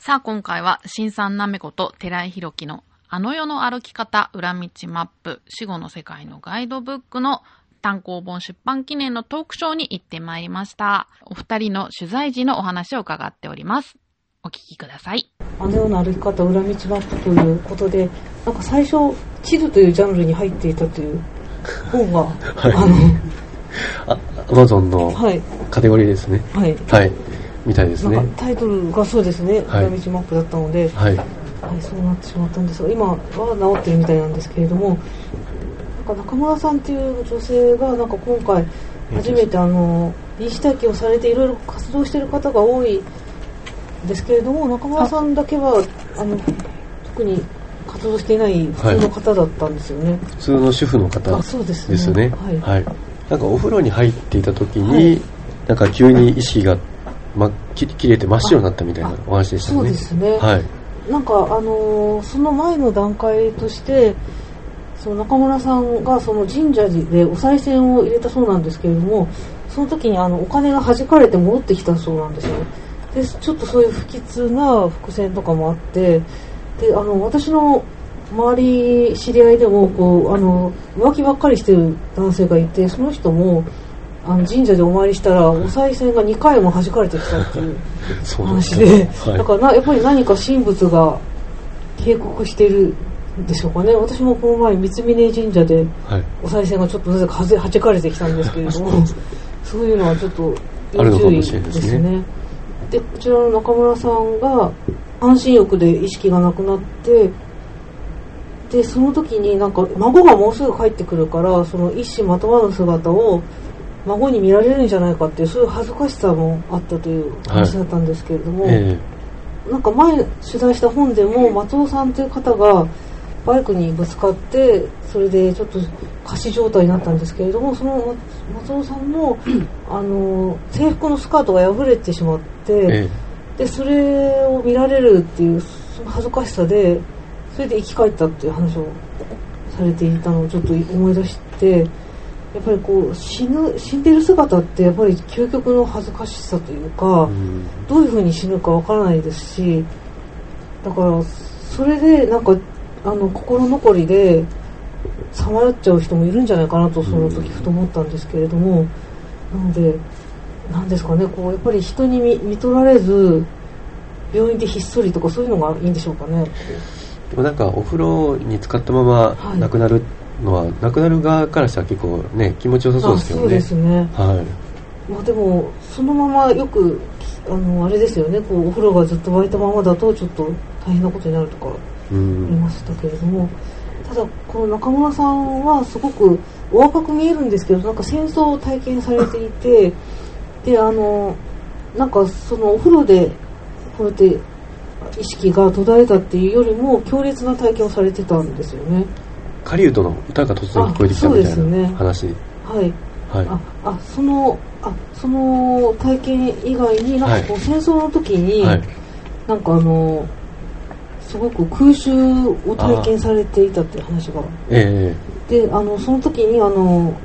さあ、今回は、新さんなめこと寺井宏樹のあの世の歩き方裏道マップ死後の世界のガイドブックの単行本出版記念のトークショーに行ってまいりました。お二人の取材時のお話を伺っております。お聞きください。あのような歩き方裏道マップとい。うことでなんか最初地図とい。うジャンルに入ってい。たという本が、あの、アマゾンのカテゴリーです。ね。はいはい。みたいですねなんか。タイトルがそうですね、はい裏道マップだったので、はい。はい、そうなってしまったんですが今は治ってるみたいなんですけれどもなんか中村さんっていう女性がなんか今回初めてあの臨死体験をされていろいろ活動している方が多いですけれども中村さんだけはあの特に活動していない普通の方だったんですよね。普通の主婦の方あそうですねですね。はいはい。なんかお風呂に入っていた時に、はいなんか急に意識が、ま、き切れて真っ白になったみたいなお話でしたね。そうですねはい。なんかあのーその前の段階としてその中村さんがその神社でお賽銭を入れたそうなんですけれどもその時にあのお金が弾かれて戻ってきたそうなんですよでちょっとそういう不吉な伏線とかもあってであの私の周り知り合いでもこうあの浮気ばっかりしてる男性がいてその人もあの神社でお参りしたらお賽銭が2回も弾かれてきたっていう 話で、はい。だからなやっぱり何か神仏が警告してるんでしょうかね。私もこの前三峯神社ではい。お賽銭がちょっとなぜかはぜ弾かれてきたんですけれどもそういうのはちょっと要注意ですね。ですね。でこちらの中村さんが半身浴で意識がなくなってでその時になんか孫がもうすぐ帰ってくるからその一糸まとわぬ姿を孫に見られるんじゃないかっていうそういう恥ずかしさもあったという話だったんですけれども、えなんか前取材した本でも松尾さんという方がバイクにぶつかってそれでちょっと仮死状態になったんですけれどもその松尾さんのあの制服のスカートが破れてしまって、ええ。でそれを見られるっていうその恥ずかしさでそれで生き返ったっていう話をされていたのをちょっと思い出してやっぱりこう死ぬ死んでる姿ってやっぱり究極の恥ずかしさというか、うん。どういう風に死ぬかわからないですしだからそれでなんかあの心残りでさまよっちゃう人もいるんじゃないかなとその時ふと思ったんですけれども、なのでなんですかねこうやっぱり人に見見取られず病院でひっそりとかそういうのがいいんでしょうかね。でもなんかお風呂に浸かったままはい。亡くなるのは、亡くなる側からしたら結構ね、気持ちよさそうですけどね。あそうですねはい。まあ、でもそのままよくあのあれですよねこうお風呂がずっと沸いたままだとちょっと大変なことになるとかういん。ましたけれども、ただこの中村さんはすごくお若く見えるんですけどなんか戦争を体験されていて であのなんかそのお風呂でこうやって意識が途絶えたっていうよりも強烈な体験をされてたんですよね狩人の歌が突然聞こえてきたみたいな話。はいはい。ああそのあその体験以外になんかこう戦争の時に、はい。なんかあのすごく空襲を体験されていたっていう話がえであのその時にあの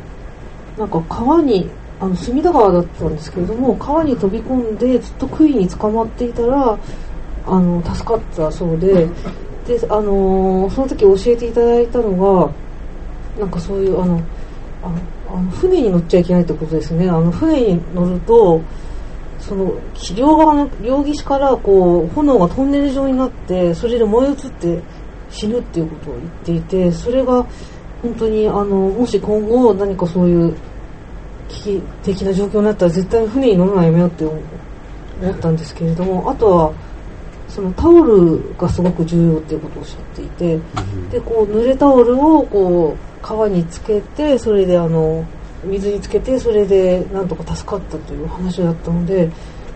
なんか川にあの隅田川だったんですけれども川に飛び込んでずっと杭に捕まっていたらあの助かったそうでであのその時教えていただいたのがなんかそういうあのああの船に乗っちゃいけないってことですね。あの船に乗るとその両側の両岸からこう炎がトンネル状になってそれで燃え移って死ぬっていうことを言っていてそれが本当にあのもし今後何かそういう危機的な状況になったら絶対に船に乗るのはやめようって思ったんですけれどもあとはそのタオルがすごく重要っていうことをおっしゃっていてでこう濡れタオルをこう川につけてそれであの水につけてそれでなんとか助かったという話だったので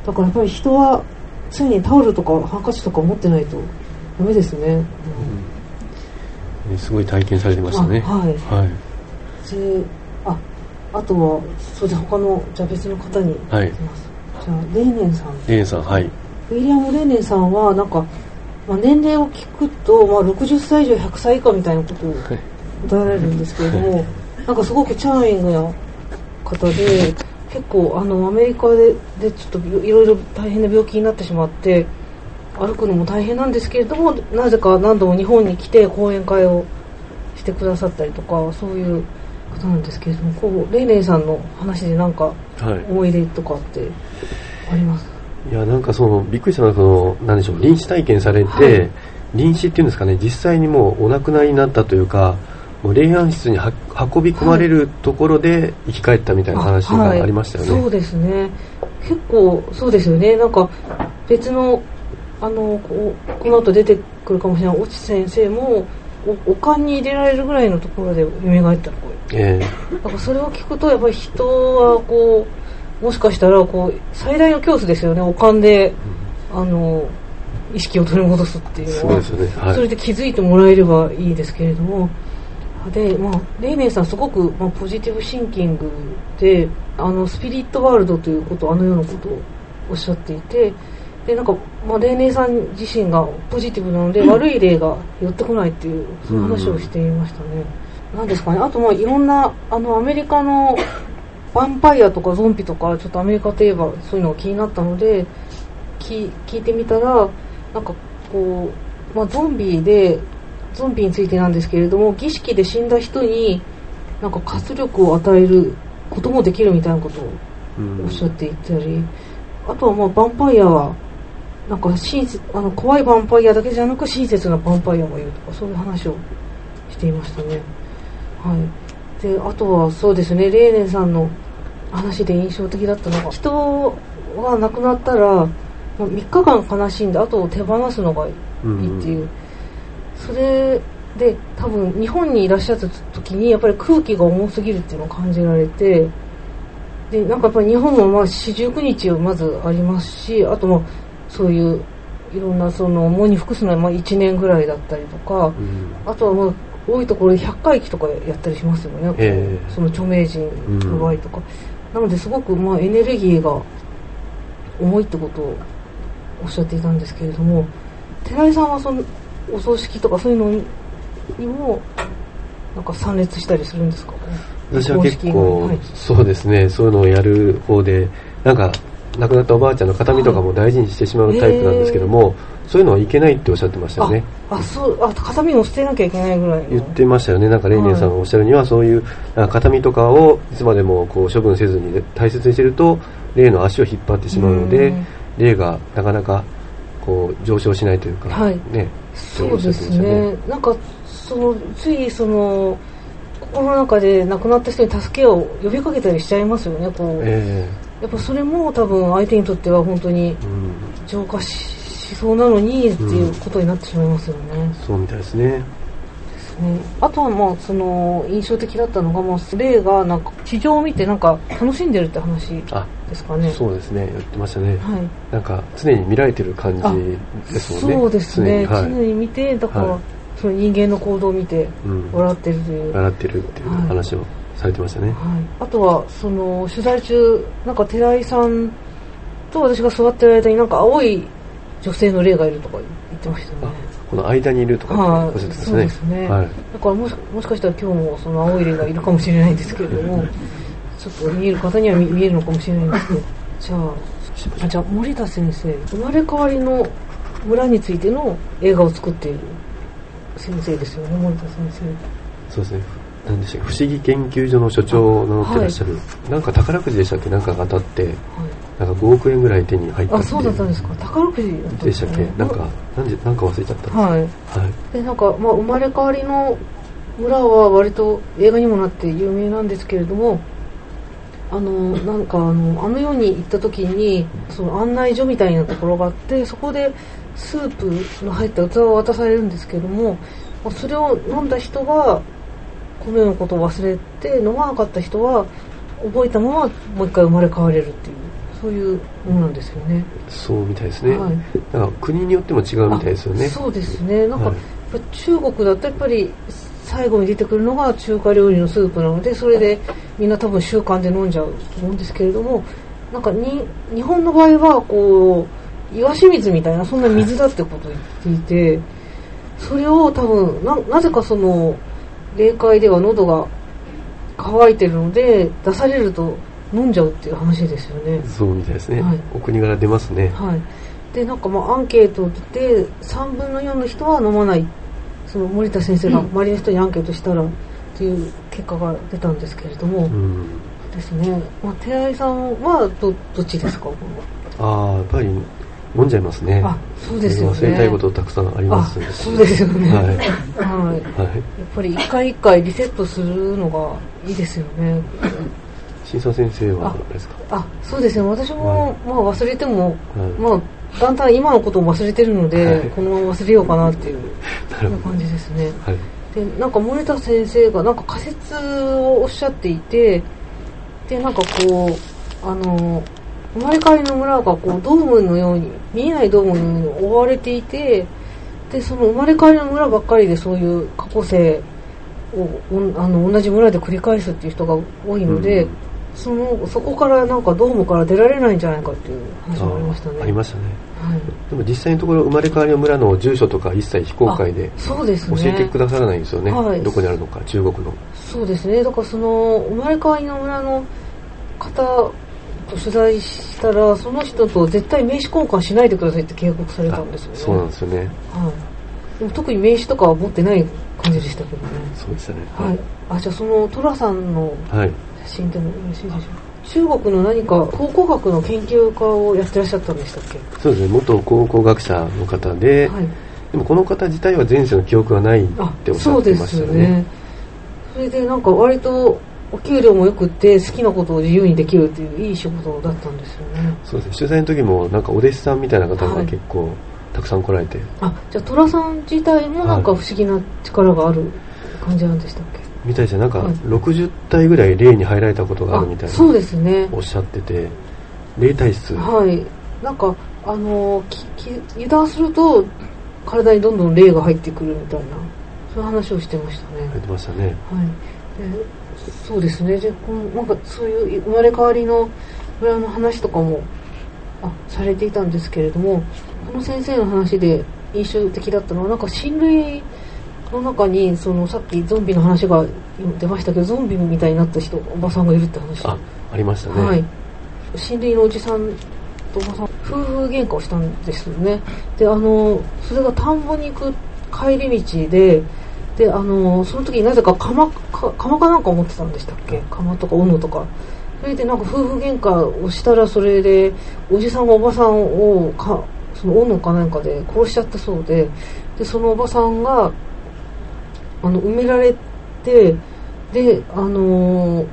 だからやっぱり人は常にタオルとかハンカチとか持ってないとダメですね。うんねすごい体験されてましたね。あはいはい。でああとはそうです他のじゃあ別の方にはいじゃあレーネンさんレーンさん、はい。ウィリアム・レーネンさんはなんか、まあ、年齢を聞くと、まあ、60歳以上100歳以下みたいなことをはい答えられるんですけれどもなんかすごくチャーミングな方で結構あのアメリカででちょっといろいろ大変な病気になってしまってあ歩くのも大変なんですけれどもなぜか何度も日本に来て講演会をしてくださったりとかそういう方なんですけれどもこうレイレイさんの話で何かはい。思い出とかってありますいや、なんかその、びっくりしたのは、その、なんでしょう、臨死体験されて、はい。臨死っていうんですかね、実際にもうお亡くなりになったというか、もう霊安室には運び込まれるところで生き返ったみたいな話がありましたよね。はいそうですね。結構そうですよね。なんか別のあのこうこの後出てくるかもしれない越智先生もおおかんに入れられるぐらいのところで蘇ったとこえだからそれを聞くとやっぱり人はこうもしかしたらこう最大の恐怖ですよねおかんであの意識を取り戻すってえいうのはそうですよね。はい。それで気づいてもらえればいいですけれどもで、まあ、レイネンさんすごく、まあ、ポジティブシンキングであのスピリットワールドということあのようなことをおっしゃっていてでなんか、まあ、レイネンさん自身がポジティブなので悪い例が寄ってこないっていう話をしていましたね。なんですかねあとまあいろんなあのアメリカのヴァンパイアとかゾンビとかちょっとアメリカといえばそういうのが気になったので聞聞いてみたらなんかこう、まあ、ゾンビでゾンビについてなんですけれども儀式で死んだ人になんか活力を与えることもできるみたいなことをうんおっしゃっていたり、あとはまあヴァンパイアはなんか親切あの怖いヴァンパイアだけじゃなく親切なヴァンパイアもいるとかそういう話をしていましたね。はい、であとはそうですねレーネンさんの話で印象的だったのが人が亡くなったらもう3日間悲しんで後を手放すのがいいっていう、それで多分日本にいらっしゃった時にやっぱり空気が重すぎるっていうのを感じられてでなんかやっぱり日本もまあ四十九日まずありますしあとまあそういういろんなその喪に服すのはまあ1年ぐらいだったりとかうん。あとはまあ多いところで100回忌とかやったりしますよね、ええ。その著名人の場合とか、なのですごくまあエネルギーが重いってことをおっしゃっていたんですけれども寺井さんはそのお葬式とかそういうのにもなんか参列したりするんですか？私は結構、はい。そうですね、そういうのをやる方で、なんか、亡くなったおばあちゃんの形見とかも大事にしてしまうタイプなんですけども、そういうのはいけないっておっしゃってましたよね。ああそうあ形見を捨てなきゃいけないぐらいの言ってましたよね。なんか、レイネンさんがおっしゃるには、そういう、形見とかをいつまでもこう処分せずに大切にしてると、霊の足を引っ張ってしまうのでうん、霊がなかなか、こう、上昇しないというか、はいね。そうですね。なんか、その、ついその、心の中で亡くなった人に助けを呼びかけたりしちゃいますよね、こう。えやっぱそれも多分相手にとっては本当に浄化ししそうなのにっていうことになってしまいますよね。そうみたいですね。ねあとはまあ、その、印象的だったのが、まあ、霊がなんか、地上を見てなんか楽しんでるって話あ、ですかね。そうですね。言ってましたね。はい。なんか、常に見られてる感じですもんね。そうですね。常にはい。常に見て、だから、はいその人間の行動を見てうん。笑ってるという。笑ってるっていう話をされてましたね。はい、あとはその取材中なんか寺井さんと私が座ってる間になんか青い女性の霊がいるとか言ってましたよねこの間にいるとかおっしゃってましたそうね。ですねはい。だからもしもしかしたら今日もその青い霊がいるかもしれないんですけれども ちょっと見える方には見見えるのかもしれないんですけどじゃああじゃあ森田先生生まれ変わりの村についての映画を作っている先生ですよね森田先そうですね。なんでしたっけ？不思議研究所の所長を名乗ってらっしゃる。なんか宝くじでしたっけ？なんかが当たって、生、はいなんか5億円ぐらい手に入ったあ、そうだったんですか。宝くじだったんでしたっけ？なんか、なんで、なんか忘れちゃったんです。はい。はい。で、なんか、まあ、生まれ変わりの村は割と映画にもなって有名なんですけれども、あの、なんかあの、あの世に行った時に、その案内所みたいなところがあって、そこでスープの入った器を渡されるんですけども、まあそれを飲んだ人が、このことを忘れて、飲まなかった人は、覚えたままもう一回生まれ変われるっていう、そういうものなんですよね。そうみたいですね。はい。なんか国によっても違うみたいですよね。あそうですねなんか、中国だとやっぱり最後に出てくるのが中華料理のスープなのでそれでみんな多分習慣で飲んじゃうと思うんですけれどもなんかに日本の場合はこう岩清水みたいなそんな水だってことを言っていてそれを多分ななぜかその霊界では喉が乾いてるので出されると飲んじゃうっていう話ですよね。そうみたいですね。はい。お国柄出ますね。はい、でなんかまあアンケートで3分の4の人は飲まない。その森田先生が周りの人にアンケートしたらっていう結果が出たんですけれども、うん。ですね、まあ、寺井さんはどどっちですか？こああやっぱり飲んじゃいますね。あそうですよね。忘れたいことたくさんありあますそうですよね、はい。はい、やっはいぱり一回一回リセットするのがいいですよね。新佐先生はですか？あそうですね私も、まあ、忘れても、はい。まあだんだん今のことを忘れてるので、はい。このまま忘れようかなっていう 感じですね。はい。でなんか森田先生がなんか仮説をおっしゃっていてでなんかこうあの生まれ変わりの村がこうドームのように見えないドームのように覆われていてでその生まれ変わりの村ばっかりでそういう過去生をおあの同じ村で繰り返すっていう人が多いので、うん。そのそこからなんかドームから出られないんじゃないかっていう話もありましたね。ありましたね。はい。でも実際のところ生まれ変わりの村の住所とか一切非公開であそうです教ねえてくださらないんですよね。はい。どこにあるのか中国の。そうですね。だからその生まれ変わりの村の方と取材したらその人と絶対名刺交換しないでくださいって警告されたんですよね。そうなんですよね。はい、でも特に名刺とかは持ってない感じでしたけどね。そうでしたね。はい。あじゃあその寅さんのはい。写真でもよろしいでしょう中国の何か考古学の研究家をやってらっしゃったんでしたっけ？そうですね。元考古学者の方で、はい。でもこの方自体は前世の記憶がないっあておっしゃってましたよね。ね。それでなんか割とお給料も良くって好きなことを自由にできるっていういい仕事だったんですよね。そうですね。取材の時もなんかお弟子さんみたいな方はい。が結構たくさん来られて、あじゃあ寅さん自体もなんか不思議な力がある感じなんでしたっけ、みたいじゃなんかはい。60体ぐらい霊に入られたことがあるみたいなそうですね。おっしゃってて。霊体質。はい。なんかあのきき油断すると体にどんどん霊が入ってくるみたいなそういう話をしてましたね。入ってましたね。はい、でそうですね。でこのなんかそういう生まれ変わりの村の話とかもあされていたんですけれどもこの先生の話で印象的だったのはなんか親類の中にそのさっきゾンビの話が出ましたけどゾンビみたいになった人おばさんがいるって話。あありましたね、はい。親類のおじさんとおばさん夫婦喧嘩をしたんですよね。であのそれが田んぼに行く帰り道でであのその時になぜか釜か釜かなんか持ってたんでしたっけ？釜とか斧とか。それでなんか夫婦喧嘩をしたらそれでおじさんがおばさんをかその斧かなんかで殺しちゃったそうででそのおばさんがあの埋められてであの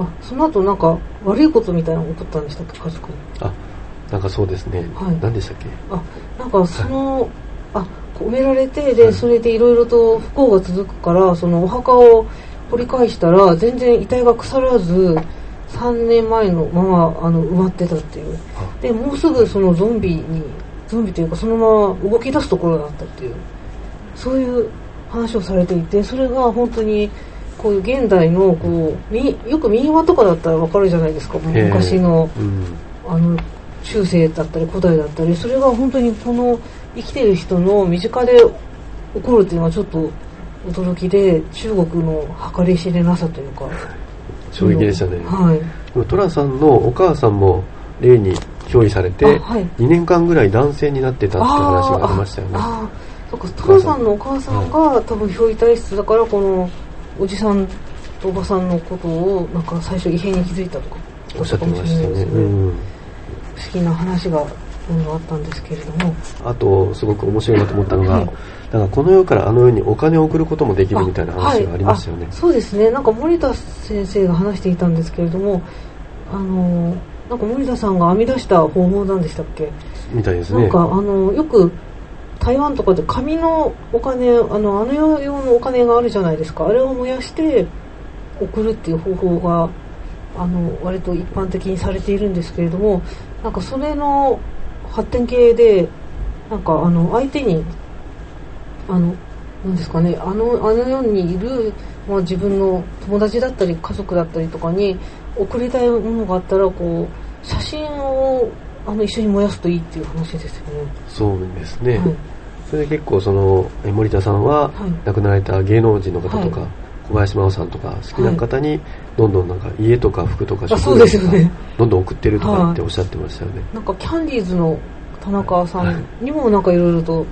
あその後なんか悪いことみたいなのが起こったんでしたっけ？家族に。あなんかそうですね、はい。何でしたっけ？あなんかその、あ埋められてで、はい。それでいろいろと不幸が続くからそのお墓を掘り返したら全然遺体が腐らず3年前のままあの埋まってたっていう。あでもうすぐそのゾンビにゾンビというかそのまま動き出すところだったっていう。そういう話をされていてそれが本当にこういう現代のこうみよく民話とかだったらわかるじゃないですか。ええ昔のうん。あの中世だったり古代だったり。それが本当にこの生きてる人の身近で起こるっていうのはちょっと驚きで中国の計り知れなさというか。衝撃でしたね、はい。でもトラさんのお母さんも霊に憑依されて、あはい。2年間ぐらい男性になってたって話がありましたよね。あーあーそうかトラさんのお母さんが多分憑依体質だからこのおじさんとおばさんのことをなんか最初異変に気づいたとかおっしゃってましたね。だったかもしれないですうん不思議な話がうんあったんですけれども。あとすごく面白いなと思ったのが、はい。なんかこの世からあの世にお金を送ることもできるみたいな話がありましたよね、はいあそうですね。なんか森田先生が話していたんですけれどもあのなんか森田さんが編み出した方法なんでしたっけ、みたいですね。なんかあのよく台湾とかで紙のお金あのあの世用のお金があるじゃないですか。あれを燃やして送るっていう方法があの割と一般的にされているんですけれどもなんかそれの発展系でなんかあの相手にあのなんですかねあのあの世にいる、まあ、自分の友達だったり家族だったりとかに送りたいものがあったらこう写真をあの一緒に燃やすといいっていう話ですよね。そうですね、はい。それで結構そのえ森田さんははい。亡くなられた芸能人の方とか、はい小林真央さんとか好きな方にどんどんなんか家とか服とかあそうですよね。どんどん送ってるとかっておっしゃってましたよね、なんかキャンディーズの田中さんにもなんかいろいろと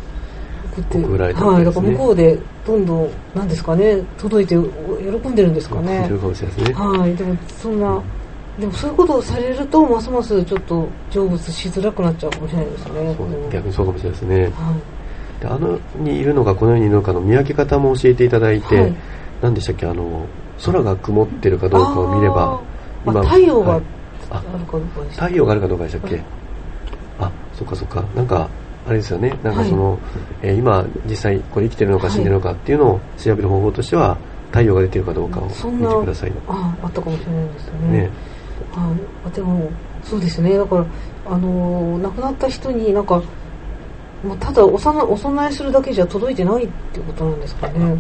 送って、送られたわはい、だから向こうでどんどん、なんですかね、届いて喜んでるんですかね。い。るかもしれないですね。はい、でもそんな、でもそういうことをされると、ますますちょっと成仏しづらくなっちゃうかもしれないですね。そううん逆にそうかもしれないですね。はい。であのにいるのかこの世にいるのかの見分け方も教えていただいて、はい何でしたっけあの空が曇ってるかどうかを見ればあーあ太陽がはい。ああるかどうかでした太陽があるかどうかでしたっけ、はいあそっかそっか。なんかあれですよね。なんかその、えー今実際これ生きてるのか死んでるのかっていうのを調べる方法としては太陽が出てるかどうかを見てくださいああったかもしれないですよね。ね。はい、あでもそうですね。だからあのー亡くなった人になんかもうただおさなお供えするだけじゃ届いてないっていうことなんですかね、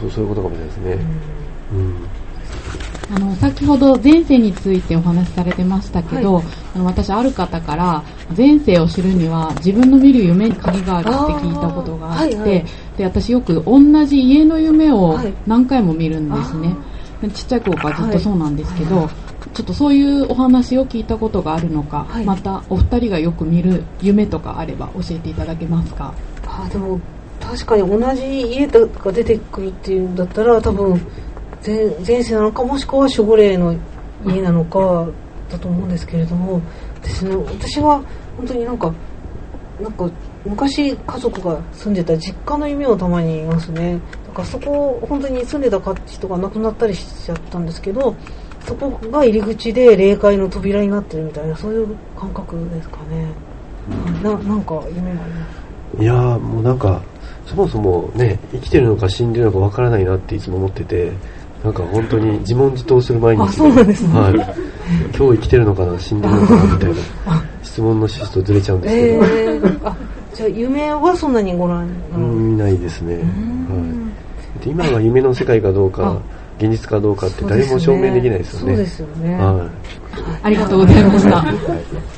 そうそういうことかもしれないですね。うん。うん。あの先ほど前世についてお話しされてましたけど、はい。あの私ある方から前世を知るには自分の見る夢に鍵があるって聞いたことがあってはいはい。で私よく同じ家の夢をはい。何回も見るんですね、ちっちゃい頃からずっとそうなんですけど、ちょっとそういうお話を聞いたことがあるのか、はい。またお二人がよく見る夢とかあれば教えていただけますか？あでも確かに同じ家が出てくるっていうんだったら多分前前世なのかもしくは守護霊の家なのかだと思うんですけれどもですね私は本当になんかなんか昔家族が住んでた実家の夢をたまに見ますね。だからそこ本当に住んでた人が亡くなったりしちゃったんですけどそこが入り口で霊界の扉になってるみたいなそういう感覚ですかね、ななんか夢がありますいやーもうなんかそもそもね生きてるのか死んでるのかわからないなっていつも思っててなんか本当に自問自答する毎日あそうなんですね。はい、今日生きてるのかな死んでるのかなみたいな 質問の趣旨とずれちゃうんですけど、えー、あじゃあ夢はそんなにご覧うん見ないですね、ん。はい、で今は夢の世界かどうかあ現実かどうかって誰も証明できないですよねそうですよね。はいありがとうございました。はい